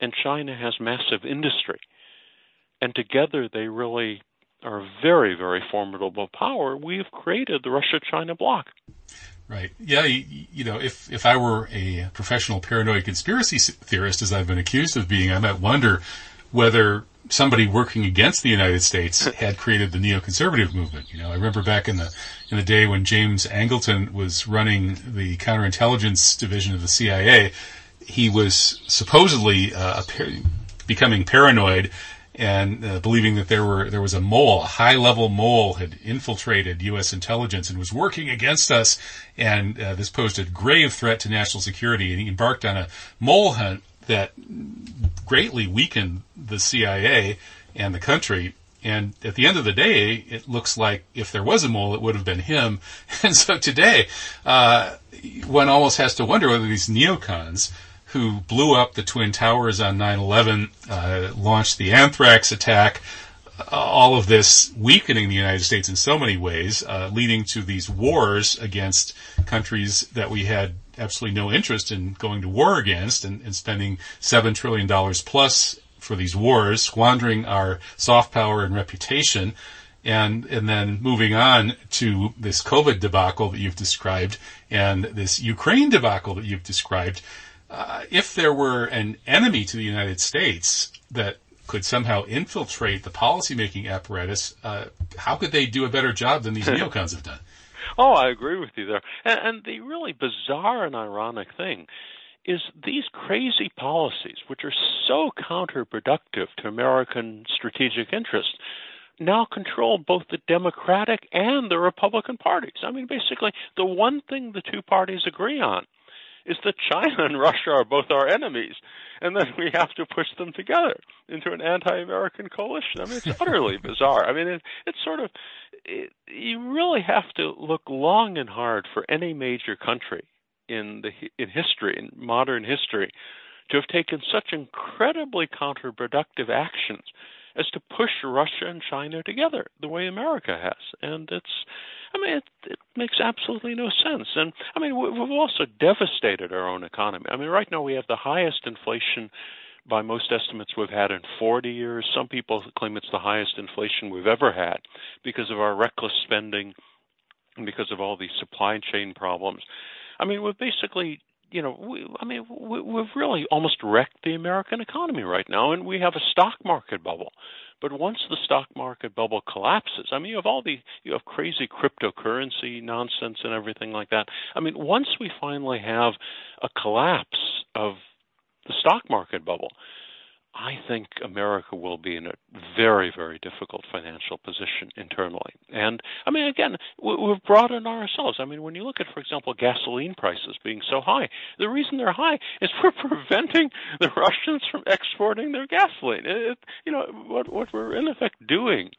and China has massive industry. And together they really are a very, very formidable power. We have created the Russia China bloc. Right. Yeah. You, you, know, if if I were a professional paranoid conspiracy theorist, as I've been accused of being, I might wonder whether somebody working against the United States had created the neoconservative movement. You know, I remember back in the in the day when James Angleton was running the counterintelligence division of the CIA, he was supposedly uh, becoming paranoid and uh, believing that there were there was a mole, a high level mole, had infiltrated U.S. intelligence and was working against us, and uh, this posed a grave threat to national security. And he embarked on a mole hunt that greatly weakened the CIA and the country. And at the end of the day, it looks like if there was a mole, it would have been him. And so today, uh, one almost has to wonder whether these neocons who blew up the Twin Towers on 9-11, uh, launched the anthrax attack, uh, all of this weakening the United States in so many ways, uh, leading to these wars against countries that we had absolutely no interest in going to war against and, and spending $7 trillion plus for these wars, squandering our soft power and reputation. And, and then moving on to this COVID debacle that you've described and this Ukraine debacle that you've described uh, if there were an enemy to the United States that could somehow infiltrate the policymaking apparatus, uh, how could they do a better job than these neocons have done? Oh, I agree with you there. And, and the really bizarre and ironic thing is these crazy policies, which are so counterproductive to American strategic interests, now control both the Democratic and the Republican parties. I mean, basically, the one thing the two parties agree on is that China and Russia are both our enemies, and then we have to push them together into an anti-American coalition. I mean, it's utterly bizarre. I mean, it, it's sort of it, you really have to look long and hard for any major country in the in history, in modern history, to have taken such incredibly counterproductive actions as to push Russia and China together the way America has. And it's, I mean, it, it makes absolutely no sense. And I mean, we've also devastated our own economy. I mean, right now we have the highest inflation by most estimates we've had in 40 years. Some people claim it's the highest inflation we've ever had because of our reckless spending and because of all these supply chain problems. I mean, we've basically you know, we, I mean, we, we've really almost wrecked the American economy right now, and we have a stock market bubble. But once the stock market bubble collapses, I mean, you have all the you have crazy cryptocurrency nonsense and everything like that. I mean, once we finally have a collapse of the stock market bubble, I think America will be in a very, very difficult financial position internally. And I mean, again, we've brought it on ourselves. I mean, when you look at, for example, gasoline prices being so high, the reason they're high is we're preventing the Russians from exporting their gasoline. It, you know, what, what we're in effect doing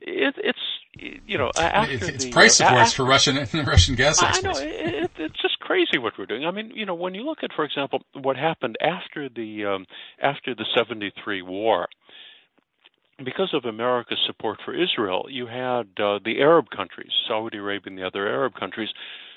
it, it's you know after it's, it's the, price uh, supports after, for Russian Russian gas exports. I know it, it's just crazy what we're doing. I mean, you know, when you look at, for example, what happened after the um, after the '73 war. Because of America's support for Israel, you had uh, the Arab countries, Saudi Arabia and the other Arab countries,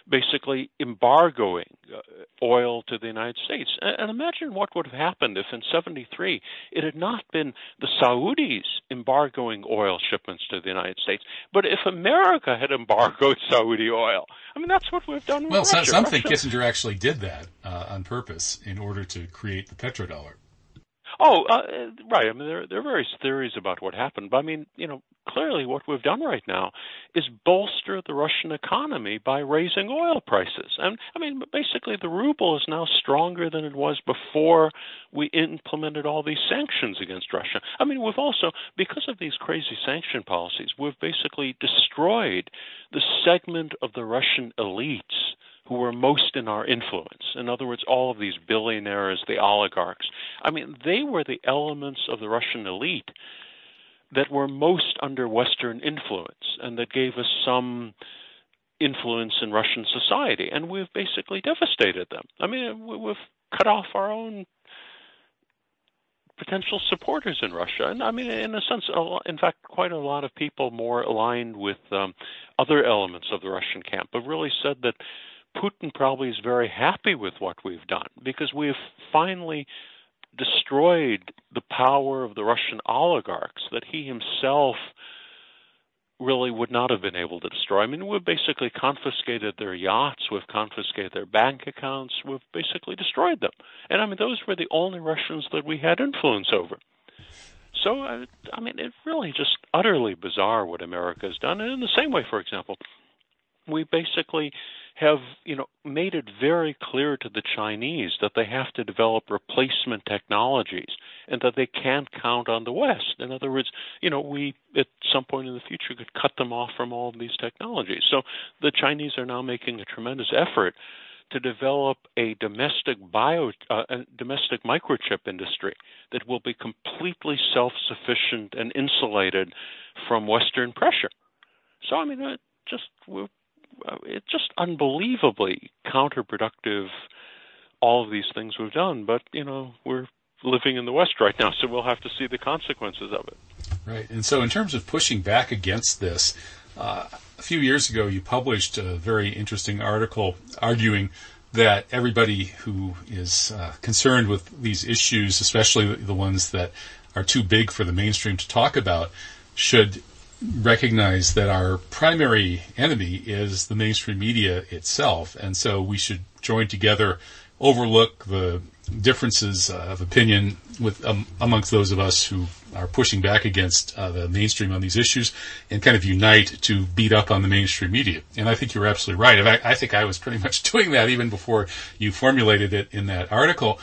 basically embargoing uh, oil to the United States. And, imagine what would have happened if in 73 it had not been the Saudis embargoing oil shipments to the United States, but if America had embargoed Saudi oil. I mean, that's what we've done well, Russia. some think Russia. Kissinger actually did that uh, on purpose in order to create the petrodollar. Oh, uh, right. I mean, there there are various theories about what happened, but I mean, you know, clearly what we've done right now is bolster the Russian economy by raising oil prices. And I mean, basically, the ruble is now stronger than it was before we implemented all these sanctions against Russia. I mean, we've also, because of these crazy sanction policies, we've basically destroyed the segment of the Russian elites who were most in our influence. In other words, all of these billionaires, the oligarchs. I mean, they were the elements of the Russian elite that were most under Western influence and that gave us some influence in Russian society. And we've basically devastated them. I mean, we've cut off our own potential supporters in Russia. And I mean, in a sense, in fact, quite a lot of people more aligned with um, other elements of the Russian camp have really said that Putin probably is very happy with what we've done because we've finally destroyed the power of the Russian oligarchs that he himself really would not have been able to destroy. I mean, we've basically confiscated their yachts, we've confiscated their bank accounts, we've basically destroyed them. And I mean, those were the only Russians that we had influence over. So, uh, I mean, it's really just utterly bizarre what America has done. And in the same way, for example, we basically have you know made it very clear to the Chinese that they have to develop replacement technologies and that they can't count on the West. In other words, you know we at some point in the future could cut them off from all of these technologies. So the Chinese are now making a tremendous effort to develop a domestic bio uh, a domestic microchip industry that will be completely self-sufficient and insulated from Western pressure. So I mean, it just we're uh, it's just unbelievably counterproductive. All of these things we've done, but you know we're living in the West right now, so we'll have to see the consequences of it. Right, and so in terms of pushing back against this, uh, a few years ago you published a very interesting article arguing that everybody who is uh, concerned with these issues, especially the ones that are too big for the mainstream to talk about, should recognize that our primary enemy is the mainstream media itself, and so we should join together, overlook the differences of opinion with um, amongst those of us who are pushing back against uh, the mainstream on these issues and kind of unite to beat up on the mainstream media. And I think you're absolutely right. I, I think I was pretty much doing that even before you formulated it in that article.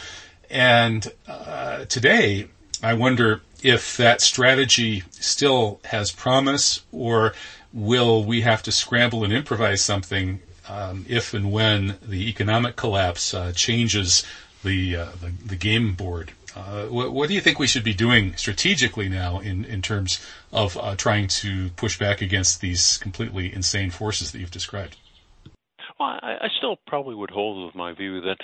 And uh, today, I wonder if that strategy still has promise, or will we have to scramble and improvise something um, if and when the economic collapse uh, changes the, uh, the, the game board? Uh, what, what, do you think we should be doing strategically now in, in terms of uh, trying to push back against these completely insane forces that you've described? Well, I, I still probably would hold with my view that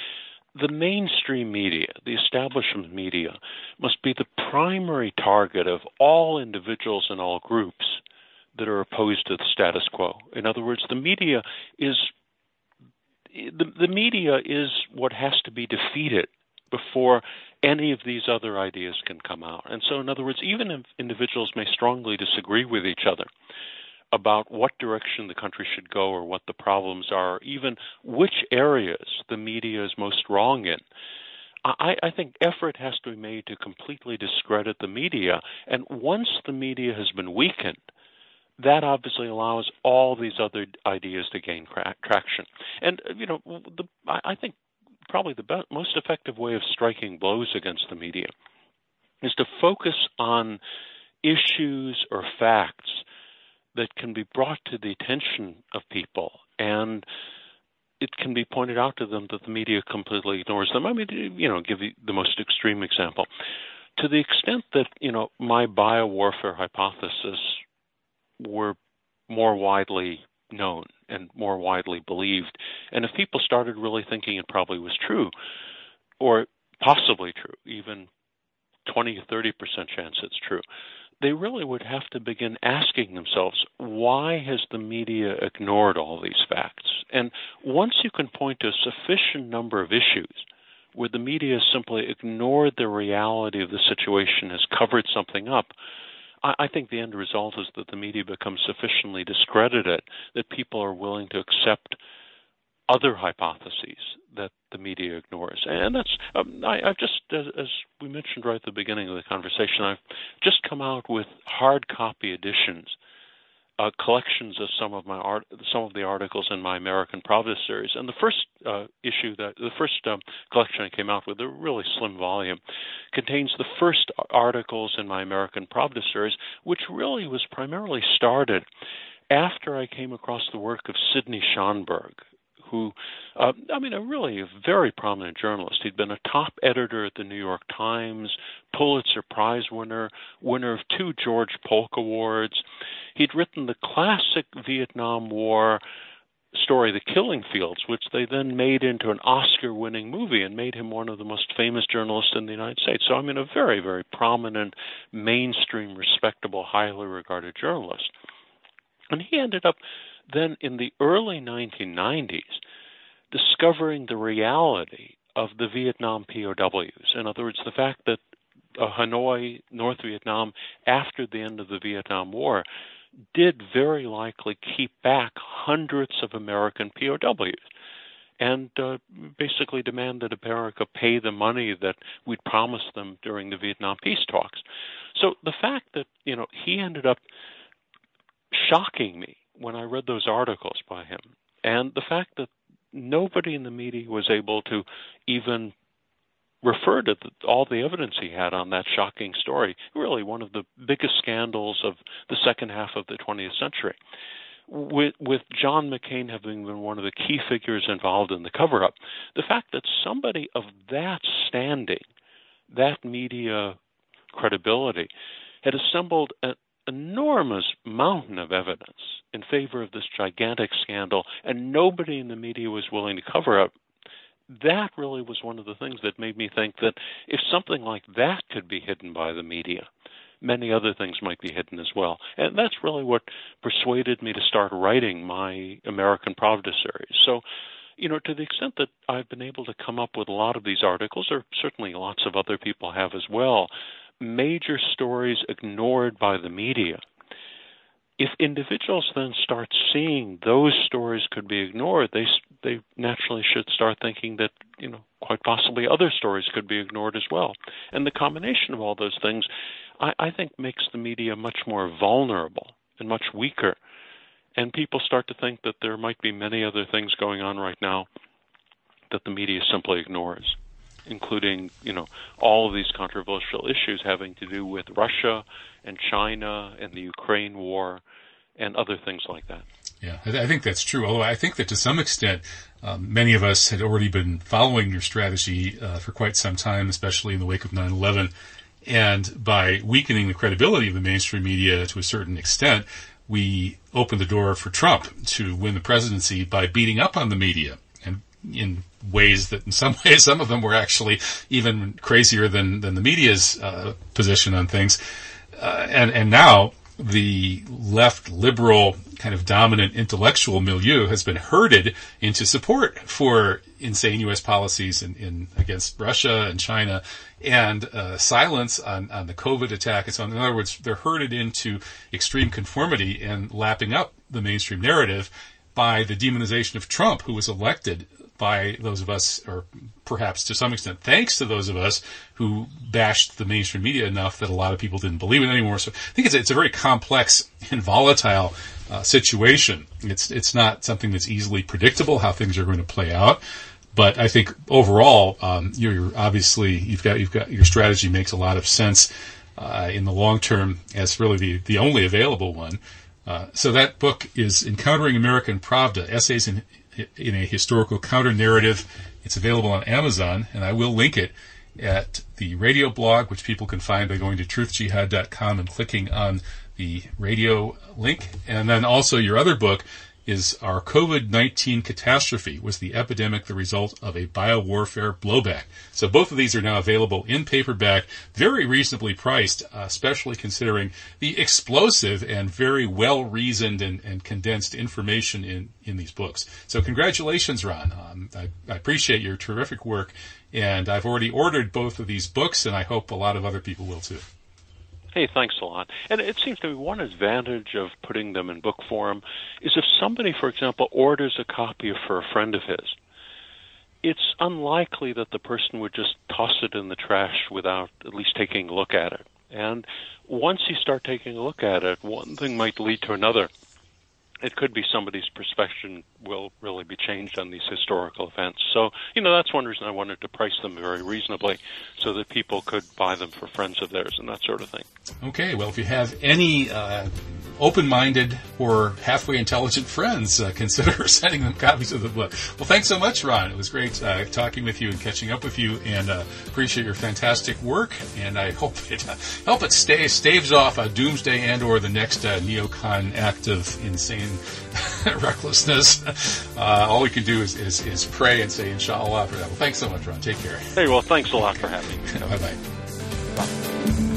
the mainstream media, the establishment media, must be the primary target of all individuals and all groups that are opposed to the status quo. In other words, the media is the, the media is what has to be defeated before any of these other ideas can come out. And so, in other words, even if individuals may strongly disagree with each other about what direction the country should go or what the problems are, or even which areas the media is most wrong in, I, I, think effort has to be made to completely discredit the media. And once the media has been weakened, that obviously allows all these other ideas to gain cra- traction. And you know, the, I, I think probably the best, most effective way of striking blows against the media is to focus on issues or facts that can be brought to the attention of people and it can be pointed out to them that the media completely ignores them. I mean, you know, give the most extreme example. To the extent that, you know, my biowarfare hypothesis were more widely known and more widely believed. And if people started really thinking it probably was true, or possibly true, even 20 30% chance it's true, they really would have to begin asking themselves, why has the media ignored all these facts? And once you can point to a sufficient number of issues where the media simply ignored the reality of the situation, has covered something up, I, I think the end result is that the media becomes sufficiently discredited that people are willing to accept other hypotheses that the media ignores. And that's, um, I, have just, as, as, we mentioned right at the beginning of the conversation, I've just come out with hard copy editions uh, collections of some of my art, some of the articles in my American Pravda series. And the first uh, issue that the first um, collection I came out with, a really slim volume, contains the first articles in my American Pravda series, which really was primarily started after I came across the work of Sidney Schanberg, who, uh, I mean, a really very prominent journalist. He'd been a top editor at the New York Times, Pulitzer Prize winner, winner of two George Polk Awards. He'd written the classic Vietnam War story, The Killing Fields, which they then made into an Oscar winning movie and made him one of the most famous journalists in the United States. So, I mean, a very, very prominent, mainstream, respectable, highly regarded journalist. And he ended up then in the early 1990s discovering the reality of the Vietnam POWs. In other words, the fact that uh, Hanoi, North Vietnam, after the end of the Vietnam War, did very likely keep back hundreds of American POWs and uh, basically demand that America pay the money that we'd promised them during the Vietnam peace talks. So the fact that you know he ended up shocking me when I read those articles by him, and the fact that nobody in the media was able to even refer to the, all the evidence he had on that shocking story. Really, one of the biggest scandals of the second half of the 20th century. With, with John McCain having been one of the key figures involved in the cover up, the fact that somebody of that standing, that media credibility, had assembled a, enormous mountain of evidence in favor of this gigantic scandal, and nobody in the media was willing to cover up. That really was one of the things that made me think that if something like that could be hidden by the media, many other things might be hidden as well. And that's really what persuaded me to start writing my American Pravda series. So, you know, to the extent that I've been able to come up with a lot of these articles, or certainly lots of other people have as well, major stories ignored by the media. If individuals then start seeing those stories could be ignored, they they naturally should start thinking that you know quite possibly other stories could be ignored as well. And the combination of all those things, I, I think, makes the media much more vulnerable and much weaker. And people start to think that there might be many other things going on right now that the media simply ignores, including you know all of these controversial issues having to do with Russia and China and the Ukraine war and other things like that. Yeah, I think that's true. Although I think that to some extent, um, many of us had already been following your strategy uh, for quite some time, especially in the wake of 9/11. And by weakening the credibility of the mainstream media to a certain extent, we opened the door for Trump to win the presidency by beating up on the media and in ways that in some ways, some of them were actually even crazier than, than the media's uh, position on things. Uh, and, and now the left liberal kind of dominant intellectual milieu has been herded into support for insane U.S. policies in, in against Russia and China and uh, silence on, on the COVID attack and so. In other words, they're herded into extreme conformity and lapping up the mainstream narrative by the demonization of Trump, who was elected by those of us, or perhaps to some extent thanks to those of us who bashed the mainstream media enough that a lot of people didn't believe it anymore. So I think it's, it's a very complex and volatile uh, situation. It's it's not something that's easily predictable how things are going to play out. But I think overall, um, you're obviously you've got you've got your strategy makes a lot of sense uh, in the long term as really the the only available one. Uh, so that book is Encountering American Pravda: Essays in in a historical counter narrative. It's available on Amazon, and I will link it at the radio blog, which people can find by going to truthjihad.com and clicking on the radio link. And then also your other book, is our COVID-19 catastrophe was the epidemic the result of a biowarfare blowback. So both of these are now available in paperback, very reasonably priced, uh, especially considering the explosive and very well reasoned and, and, condensed information in, in these books. So congratulations, Ron. Um, I, I appreciate your terrific work and I've already ordered both of these books and I hope a lot of other people will too. Hey, thanks a lot. And it seems to me one advantage of putting them in book form is if somebody, for example, orders a copy for a friend of his, it's unlikely that the person would just toss it in the trash without at least taking a look at it. And once you start taking a look at it, one thing might lead to another it could be somebody's perspective will really be changed on these historical events. So, you know, that's one reason I wanted to price them very reasonably so that people could buy them for friends of theirs and that sort of thing. Okay, well, if you have any uh, open-minded or halfway intelligent friends, uh, consider sending them copies of the book. Well, thanks so much, Ron. It was great uh, talking with you and catching up with you, and uh, appreciate your fantastic work. And I hope it uh, help it stay staves off a doomsday and or the next uh, neocon act of insane recklessness. Uh, all we can do is, is, is pray and say inshallah for that. Well, thanks so much, Ron. Take care. Hey, well, thanks a lot for having me. Bye-bye. Bye.